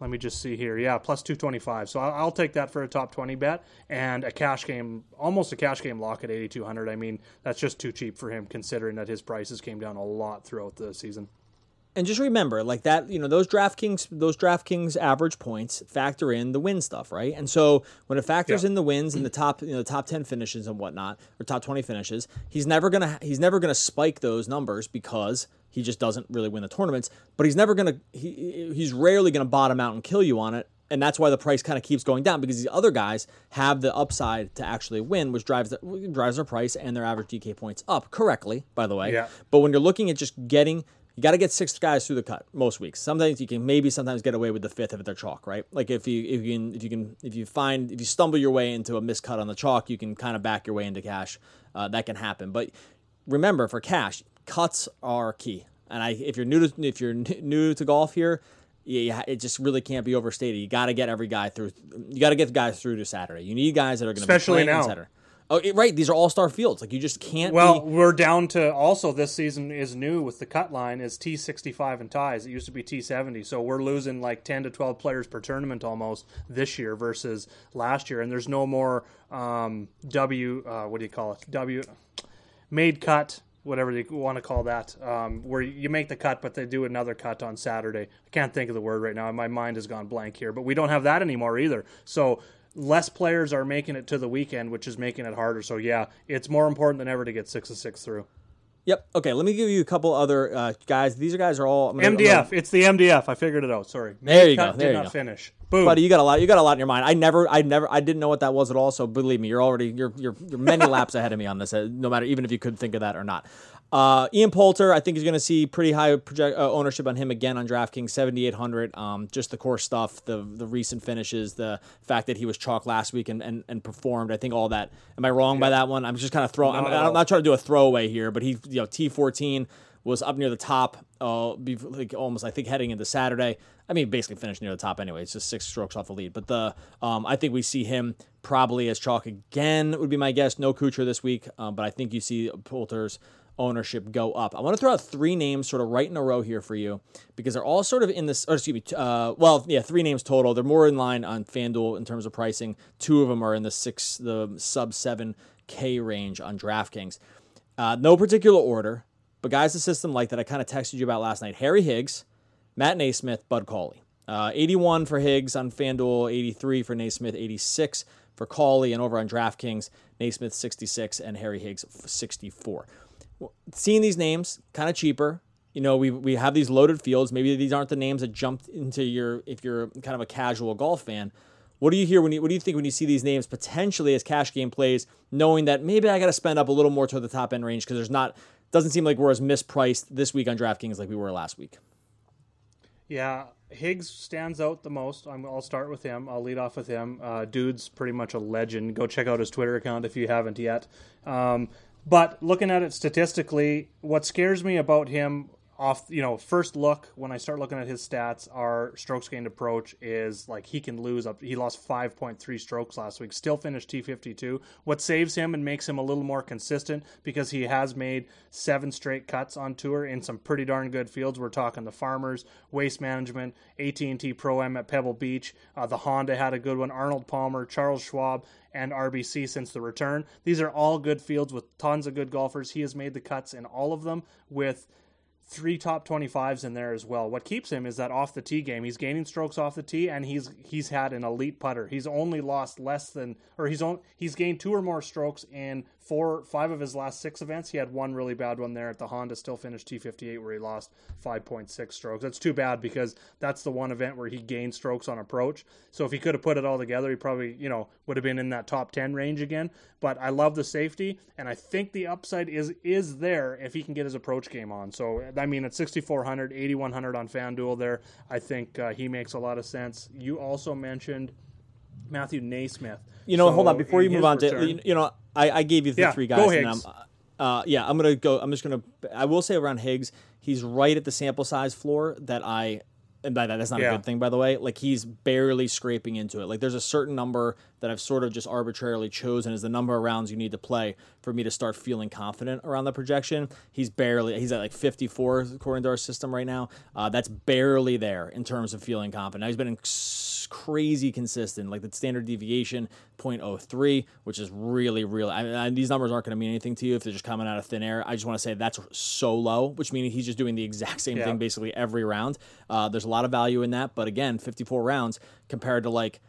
Let me just see here. Yeah, plus 225. So I'll, I'll, take that for a top 20 bet and a cash game, almost a cash game lock at 8,200. I mean, that's just too cheap for him considering that his prices came down a lot throughout the season and just remember, like that, you know, those DraftKings, those DraftKings average points factor in the win stuff, right? And so when it factors yeah. in the wins and the top, you know, the top ten finishes and whatnot, or top twenty finishes, he's never gonna he's never gonna spike those numbers because he just doesn't really win the tournaments. But he's never gonna he he's rarely gonna bottom out and kill you on it. And that's why the price kind of keeps going down because these other guys have the upside to actually win, which drives the, drives their price and their average DK points up correctly, by the way. Yeah. But when you're looking at just getting you got to get six guys through the cut most weeks. Sometimes you can maybe sometimes get away with the fifth if they're chalk, right? Like if you if you can if you can if you find if you stumble your way into a miscut on the chalk, you can kind of back your way into cash. Uh, that can happen. But remember, for cash, cuts are key. And I if you're new to if you're new to golf here, yeah, it just really can't be overstated. You got to get every guy through. You got to get the guys through to Saturday. You need guys that are going to especially be now. Saturday. Oh, right. These are all star fields. Like you just can't. Well, be... we're down to also this season is new with the cut line is T sixty five and ties. It used to be T seventy, so we're losing like ten to twelve players per tournament almost this year versus last year. And there's no more um, W. Uh, what do you call it? W. Made cut whatever you want to call that, um, where you make the cut, but they do another cut on Saturday. I can't think of the word right now. My mind has gone blank here, but we don't have that anymore either. So less players are making it to the weekend, which is making it harder. So yeah, it's more important than ever to get six of six through. Yep. Okay. Let me give you a couple other uh, guys. These guys are all I'm gonna, MDF. Gonna... It's the MDF. I figured it out. Sorry. There you go. There did you not go. finish. Boom. Buddy, you got a lot. You got a lot in your mind. I never, I never, I didn't know what that was at all. So believe me, you're already, you're, you're, you're many *laughs* laps ahead of me on this. Uh, no matter, even if you could think of that or not. Uh, Ian Poulter, I think he's going to see pretty high project uh, ownership on him again on DraftKings, 7,800. Um, just the core stuff, the the recent finishes, the fact that he was chalk last week and, and, and performed. I think all that. Am I wrong yeah. by that one? I'm just kind of throwing. I'm, I'm, not trying to do a throwaway here, but he, you know, T14 was up near the top, uh, like almost I think heading into Saturday. I mean, basically finished near the top anyway. It's just six strokes off the lead. But the um, I think we see him probably as chalk again would be my guess. No Kuchar this week, um, but I think you see Poulter's ownership go up. I want to throw out three names sort of right in a row here for you because they're all sort of in this, or excuse me, uh, well, yeah, three names total. They're more in line on FanDuel in terms of pricing. Two of them are in the six, the sub 7K range on DraftKings. Uh, no particular order, but guys, the system like that I kind of texted you about last night Harry Higgs, Matt NeSmith, Bud Cauley. Uh, 81 for Higgs on FanDuel, 83 for NeSmith, 86 for Cauley, and over on DraftKings, NeSmith 66 and Harry Higgs 64 seeing these names kind of cheaper. You know, we we have these loaded fields. Maybe these aren't the names that jumped into your if you're kind of a casual golf fan. What do you hear when you what do you think when you see these names potentially as cash game plays, knowing that maybe I got to spend up a little more to the top end range because there's not doesn't seem like we're as mispriced this week on DraftKings like we were last week. Yeah, Higgs stands out the most. i will start with him. I'll lead off with him. Uh, dude's pretty much a legend. Go check out his Twitter account if you haven't yet. Um, but looking at it statistically, what scares me about him off you know first look when i start looking at his stats our strokes gained approach is like he can lose up he lost 5.3 strokes last week still finished t52 what saves him and makes him a little more consistent because he has made seven straight cuts on tour in some pretty darn good fields we're talking the farmers waste management at&t pro am at pebble beach uh, the honda had a good one arnold palmer charles schwab and RBC since the return. These are all good fields with tons of good golfers. He has made the cuts in all of them with three top 25s in there as well. What keeps him is that off the tee game. He's gaining strokes off the tee and he's he's had an elite putter. He's only lost less than or he's on he's gained two or more strokes in four, five of his last six events. He had one really bad one there at the Honda, still finished T58 where he lost 5.6 strokes. That's too bad because that's the one event where he gained strokes on approach. So if he could have put it all together, he probably, you know, would have been in that top 10 range again. But I love the safety, and I think the upside is is there if he can get his approach game on. So, I mean, at 6,400, 8,100 on FanDuel there, I think uh, he makes a lot of sense. You also mentioned Matthew NeSmith. You know, so hold on before you move on return, to you know, I, I gave you the yeah, three guys. Go Higgs. Uh, yeah, I'm gonna go. I'm just gonna. I will say around Higgs, he's right at the sample size floor that I and by that that's not yeah. a good thing by the way like he's barely scraping into it like there's a certain number that i've sort of just arbitrarily chosen as the number of rounds you need to play for me to start feeling confident around the projection he's barely he's at like 54 according to our system right now uh, that's barely there in terms of feeling confident now he's been crazy consistent like the standard deviation 0.03 which is really really I mean, these numbers aren't going to mean anything to you if they're just coming out of thin air i just want to say that's so low which means he's just doing the exact same yeah. thing basically every round uh, there's a lot of value in that. But again, 54 rounds compared to like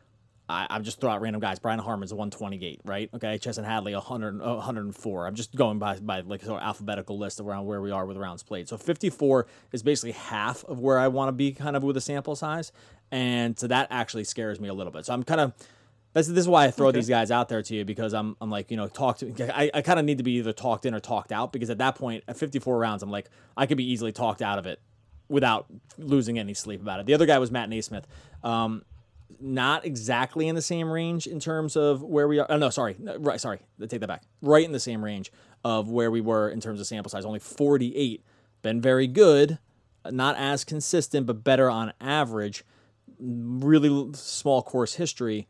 I, am just throwing out random guys. Brian Harman's 128, right? Okay, Chesson Hadley 100, 104. I'm just going by by like sort of alphabetical list around where we are with rounds played. So 54 is basically half of where I want to be, kind of with a sample size, and so that actually scares me a little bit. So I'm kind of this, this is why I throw okay. these guys out there to you because I'm I'm like you know talk to I, I kind of need to be either talked in or talked out because at that point at 54 rounds I'm like I could be easily talked out of it without losing any sleep about it. The other guy was Matt NeSmith. Um, not exactly in the same range in terms of where we are. Oh, no, sorry. Right, sorry. Take that back. Right in the same range of where we were in terms of sample size. Only 48. Been very good. Not as consistent, but better on average. Really small course history.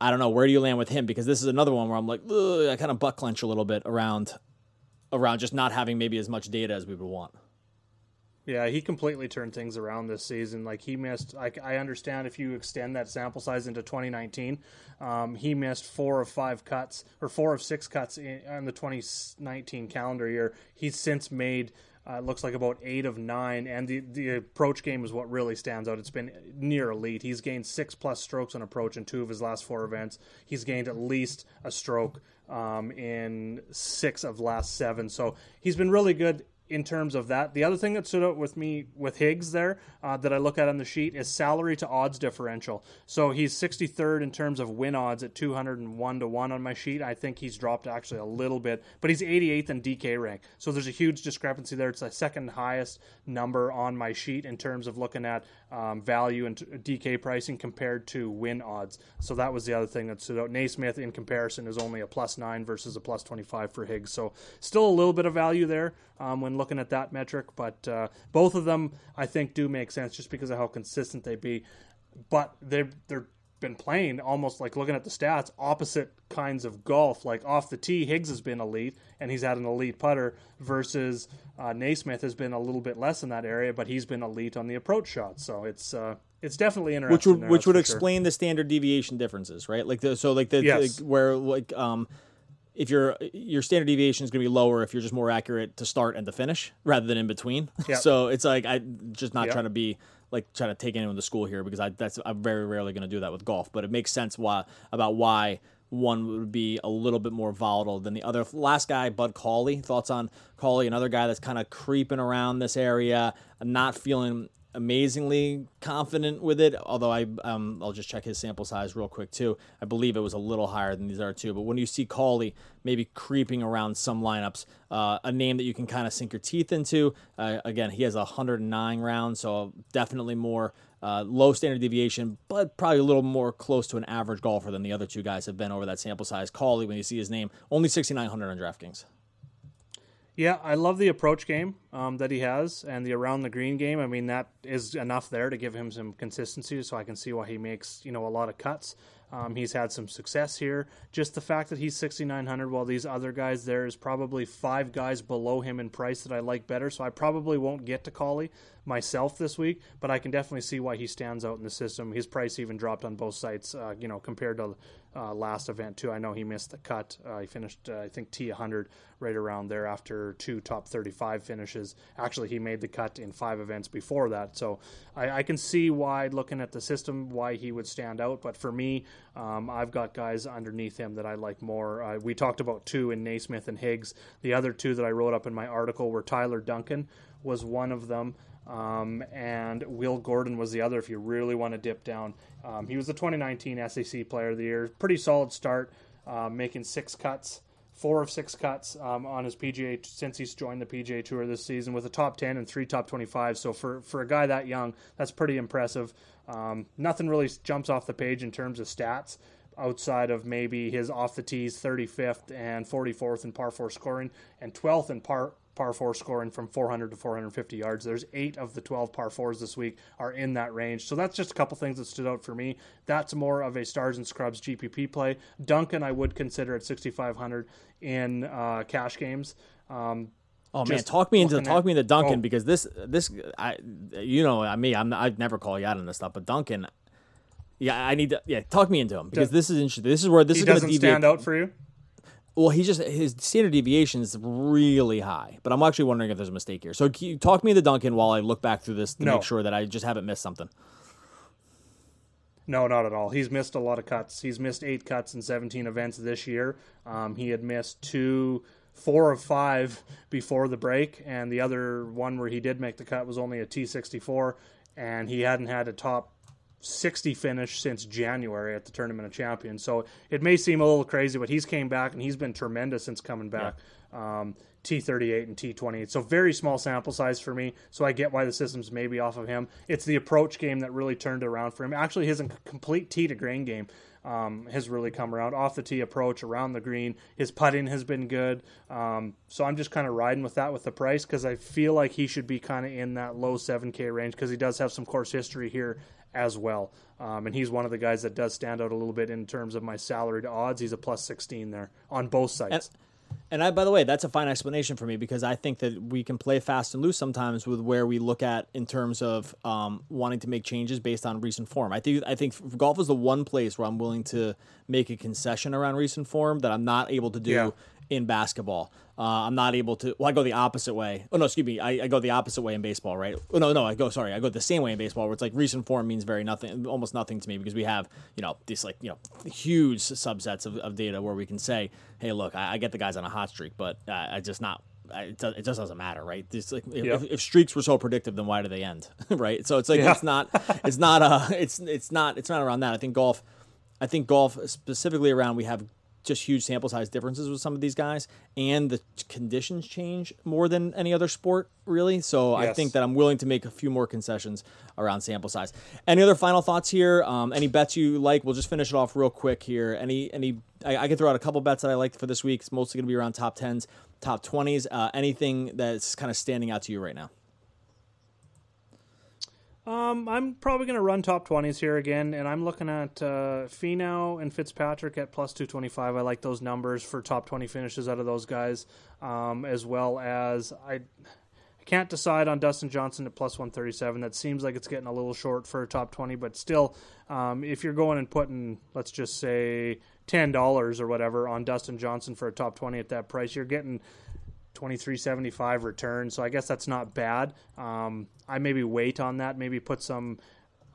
I don't know. Where do you land with him? Because this is another one where I'm like, I kind of butt clench a little bit around around just not having maybe as much data as we would want. Yeah, he completely turned things around this season. Like he missed, I, I understand if you extend that sample size into 2019, um, he missed four of five cuts or four of six cuts in, in the 2019 calendar year. He's since made Uh, looks like about eight of nine, and the the approach game is what really stands out. It's been near elite. He's gained six plus strokes on approach in two of his last four events. He's gained at least a stroke um, in six of last seven. So he's been really good in terms of that. The other thing that stood out with me with Higgs there uh, that I look at on the sheet is salary to odds differential. So he's 63rd in terms of win odds at 201 to 1 on my sheet. I think he's dropped actually a little bit, but he's 88th in DK rank. So there's a huge discrepancy there. It's the second highest number on my sheet in terms of looking at um, value and DK pricing compared to win odds. So that was the other thing that stood out. NeSmith in comparison is only a plus 9 versus a plus 25 for Higgs. So still a little bit of value there um, when looking at that metric, but uh, both of them I think do make sense just because of how consistent they be. But they're they're been playing almost like looking at the stats opposite kinds of golf like off the tee higgs has been elite and he's had an elite putter versus uh, NeSmith has been a little bit less in that area but he's been elite on the approach shot so it's uh, it's definitely interesting which would there, which would sure. explain the standard deviation differences right like the so like the yes. like where like um if your your standard deviation is going to be lower if you're just more accurate to start and to finish rather than in between. Yep. *laughs* so it's like I just not Yep. trying to be like trying to take anyone to school here because I that's I'm very rarely going to do that with golf, but it makes sense why about why one would be a little bit more volatile than the other. Last guy, Bud Cauley. Thoughts on Cauley? Another guy that's kind of creeping around this area, not feeling amazingly confident with it. Although I, um, I'll just check his sample size real quick too. I believe it was a little higher than these are too. But when you see Cauley maybe creeping around some lineups, uh, a name that you can kind of sink your teeth into. Uh, again, he has a 109 rounds, so definitely more uh, low standard deviation, but probably a little more close to an average golfer than the other two guys have been over that sample size. Cauley, when you see his name, only 6,900 on DraftKings. Yeah, I love the approach game um, that he has and the around the green game. I mean, that is enough there to give him some consistency, so I can see why he makes you know a lot of cuts. Um, he's had some success here. Just the fact that he's 6,900, while these other guys, there is probably five guys below him in price that I like better. So I probably won't get to Cauley myself this week, but I can definitely see why he stands out in the system. His price even dropped on both sites, uh, you know, compared to uh, last event too. I know he missed the cut. Uh, he finished, uh, I think, T100 right around there after two top 35 finishes. Actually, he made the cut in five events before that. So I, I can see why, looking at the system, why he would stand out. But for me, um, I've got guys underneath him that I like more. Uh, we talked about two in NeSmith and Higgs. The other two that I wrote up in my article were Tyler Duncan was one of them. Um, and Will Gordon was the other. If you really want to dip down, um, he was the 2019 SEC Player of the Year. Pretty solid start, uh, making six cuts, four of six cuts um, on his PGA since he's joined the PGA Tour this season with a top 10 and three top 25. So for for a guy that young, that's pretty impressive. Um, nothing really jumps off the page in terms of stats outside of maybe his off the tees 35th and 44th in par 4 scoring and 12th in par par 4 scoring from 400 to 450 yards. There's 8 of the 12 par 4s this week are in that range. So that's just a couple things that stood out for me. That's more of a stars and scrubs GPP play. Duncan I would consider at 6500 in uh, cash games. Um, Oh man, talk me into talk at- me into Duncan oh. because this this I you know I me I'm I'd never call you out on this stuff, but Duncan, yeah, I need to yeah talk me into him because this is interesting. This is where this is going to doesn't deviate. stand out for you. Well, he's just his standard deviation is really high, but I'm actually wondering if there's a mistake here. So can you talk me into Duncan while I look back through this to No. make sure that I just haven't missed something. No, not at all. He's missed a lot of cuts. He's missed eight cuts in 17 events this year. Um, he had missed two, four of five before the break, and the other one where he did make the cut was only a T64, and he hadn't had a top 60 finish since January at the Tournament of Champions. So it may seem a little crazy, but he's came back and he's been tremendous since coming back. Um, T38 and T28. So very small sample size for me. So I get why the system's maybe off of him. It's the approach game that really turned around for him. Actually, his complete tee to green game um, has really come around. Off the tee approach, around the green, his putting has been good. Um, so I'm just kind of riding with that with the price because I feel like he should be kind of in that low 7K range because he does have some course history here as well. Um, and he's one of the guys that does stand out a little bit in terms of my salary to odds. He's a plus 16 there on both sides. And I, by the way, that's a fine explanation for me because I think that we can play fast and loose sometimes with where we look at in terms of um, wanting to make changes based on recent form. I think I think golf is the one place where I'm willing to make a concession around recent form that I'm not able to do Yeah. in basketball. Uh, I'm not able to. Well, I go the opposite way. Oh no, excuse me. I, I go the opposite way in baseball, right? Oh, no, no, I go. Sorry, I go the same way in baseball, where it's like recent form means very nothing, almost nothing to me, because we have you know these like you know huge subsets of, of data where we can say, hey, look, I, I get the guys on a hot streak, but uh, I just not it, it just doesn't matter, right? This, like, if, if, if, streaks were so predictive, then why do they end, *laughs* right? So it's like yeah. it's not, it's not, uh, it's it's not, it's not around that. I think golf, I think golf specifically around we have just huge sample size differences with some of these guys, and the conditions change more than any other sport, really. So yes. I think that I'm willing to make a few more concessions around sample size. Any other final thoughts here? Um, any bets you like? We'll just finish it off real quick here. Any any I, I can throw out a couple bets that I like for this week. It's mostly going to be around top tens, top twenties. Uh, anything that's kind of standing out to you right now? Um, I'm probably going to run top 20s here again, and I'm looking at uh, Finau and Fitzpatrick at plus 225. I like those numbers for top 20 finishes out of those guys, um, as well as I, I can't decide on Dustin Johnson at plus 137. That seems like it's getting a little short for a top 20, but still, um, if you're going and putting, let's just say, $10 or whatever on Dustin Johnson for a top 20 at that price, you're getting 2375 return. So I guess that's not bad. Um, I maybe wait on that, maybe put some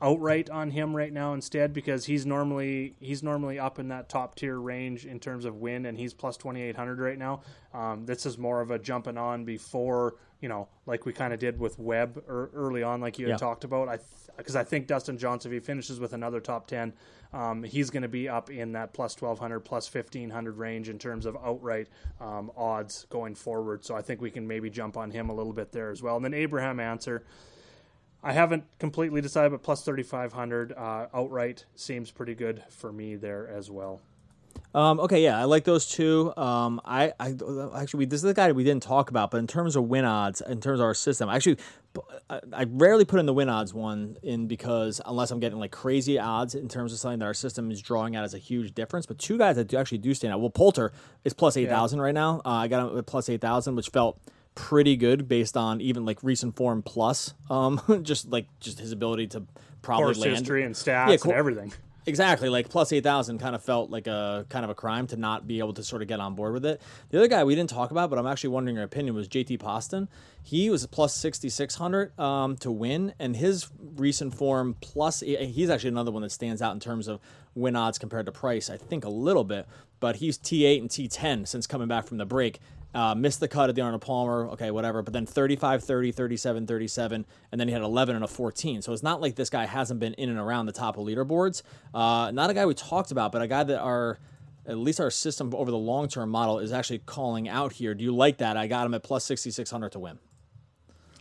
outright on him right now instead because he's normally he's normally up in that top tier range in terms of win and he's plus 2800 right now. Um, this is more of a jumping on before you know like we kind of did with webb early on like you had yeah. talked about. I because th- i think dustin johnson if he finishes with another top 10 um, he's going to be up in that plus 1200 plus 1500 range in terms of outright um, odds going forward. So i think we can maybe jump on him a little bit there as well. And then abraham ancer I haven't completely decided, but plus 3,500 uh, outright seems pretty good for me there as well. Um, okay, yeah, I like those two. Um, I, I actually this is the guy we didn't talk about, but in terms of win odds, in terms of our system, actually, I, I rarely put in the win odds one in because unless I'm getting like crazy odds in terms of something that our system is drawing out as a huge difference. But two guys that do actually do stand out. Well, Poulter is plus eight thousand yeah. right now. Uh, I got him at plus eight thousand, which felt pretty good based on even like recent form plus um *laughs* just like just his ability to probably Course land. history and stats yeah, and everything. exactly like plus 8000 kind of felt like a kind of a crime to not be able to sort of get on board with it. The other guy we didn't talk about but i'm actually wondering your opinion was jt poston. He was plus 6600 um, to win and his recent form plus he's actually another one that stands out in terms of win odds compared to price i think a little bit but he's t8 and t10 since coming back from the break uh, missed the cut at the Arnold Palmer, okay, whatever. But then 35 30, 37 37, and then he had 11 and a 14. So it's not like this guy hasn't been in and around the top of leaderboards. Uh, not a guy we talked about, but a guy that our at least our system over the long term model is actually calling out here. Do you like that? I got him at plus 6,600 to win.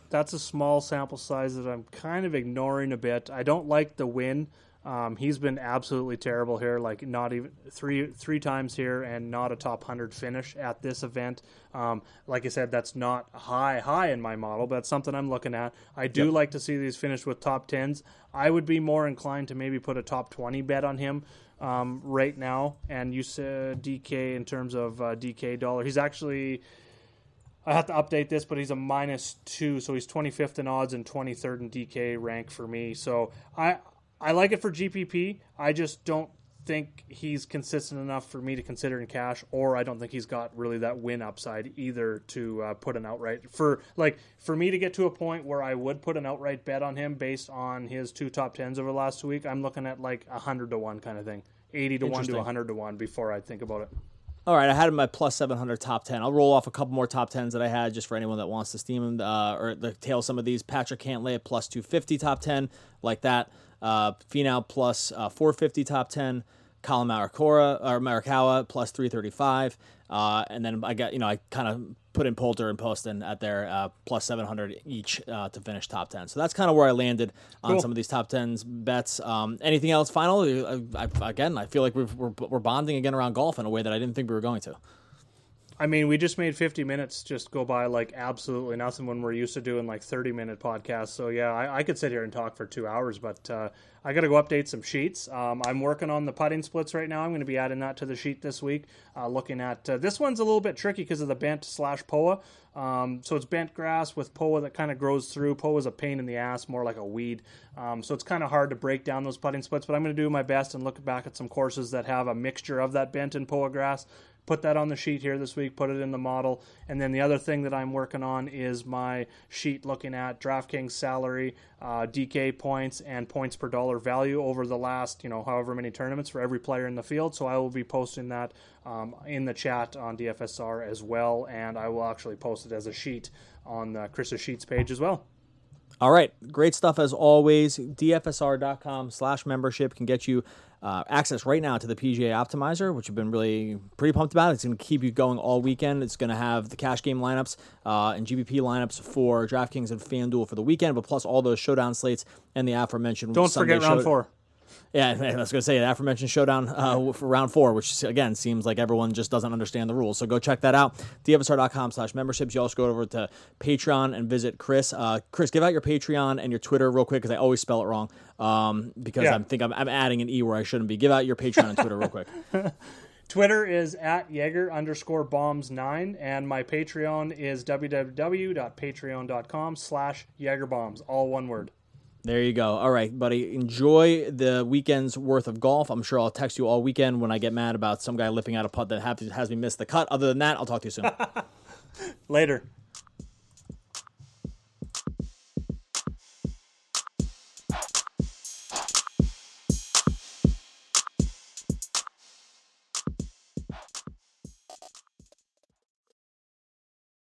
That's a small sample size that I'm kind of ignoring a bit. I don't like the win. Um, he's been absolutely terrible here, like not even three three times here, and not a top hundred finish at this event. Um, like I said, that's not high high in my model, but that's something I'm looking at. I do yep. like to see these finished with top tens. I would be more inclined to maybe put a top twenty bet on him um, right now. And you said DK in terms of uh, DK dollar, he's actually. I have to update this, but he's a minus two, so he's 25th in odds and 23rd in DK rank for me. So I I like it for GPP. I just don't think he's consistent enough for me to consider in cash, or I don't think he's got really that win upside either to uh, put an outright for like for me to get to a point where I would put an outright bet on him based on his two top tens over the last week. I'm looking at like a hundred to one kind of thing, eighty to one to hundred to one before I think about it. All right, I had him at plus 700 top 10. I'll roll off a couple more top 10s that I had just for anyone that wants to steam him uh, or the tail some of these. Patrick Cantlay at plus 250 top 10, like that. Uh, Finau plus, uh, 450 top 10. Collin Morikawa, or Morikawa plus 335. Uh, and then I got, you know, I kind of put in Poulter and Poston at their uh, plus 700 each uh, to finish top 10. So that's kind of where I landed on cool. some of these top 10s bets. Um, anything else final? I, I, again, I feel like we are we're bonding again around golf in a way that I didn't think we were going to. I mean, we just made 50 minutes just go by like absolutely nothing when we're used to doing like 30 minute podcasts. So, yeah, I, I could sit here and talk for two hours, but uh, I got to go update some sheets. Um, I'm working on the putting splits right now. I'm going to be adding that to the sheet this week. Uh, looking at uh, this one's a little bit tricky because of the bent slash POA. Um, so it's bent grass with POA that kind of grows through. POA is a pain in the ass, more like a weed. Um, so it's kind of hard to break down those putting splits, but I'm going to do my best and look back at some courses that have a mixture of that bent and POA grass put that on the sheet here this week, put it in the model. And then the other thing that I'm working on is my sheet looking at DraftKings salary, uh, DK points, and points per dollar value over the last, you know, however many tournaments for every player in the field. So I will be posting that um, in the chat on DFSR as well. And I will actually post it as a sheet on the Chris's Sheets page as well. All right, great stuff as always. DFSR.com slash membership can get you uh, access right now to the PGA Optimizer, which I've been really pretty pumped about. It's going to keep you going all weekend. It's going to have the cash game lineups uh, and GPP lineups for DraftKings and FanDuel for the weekend, but plus all those showdown slates and the aforementioned. Don't Sunday forget round show- four. Yeah, *laughs* I was going to say the aforementioned showdown uh, for round four, which again seems like everyone just doesn't understand the rules. So go check that out. DFSR.com slash memberships. You also go over to Patreon and visit Chris. Uh, Chris, give out your Patreon and your Twitter real quick because I always spell it wrong. Um, because Yeah. I think I'm, I'm adding an E where I shouldn't be. Give out your Patreon and Twitter real quick. *laughs* Twitter is at Jaeger underscore bombs nine, and my Patreon is www.patreon.com slash Jaegerbombs, all one word. There you go. All right, buddy. Enjoy the weekend's worth of golf. I'm sure I'll text you all weekend when I get mad about some guy lipping out a putt that has me miss the cut. Other than that, I'll talk to you soon. *laughs* Later.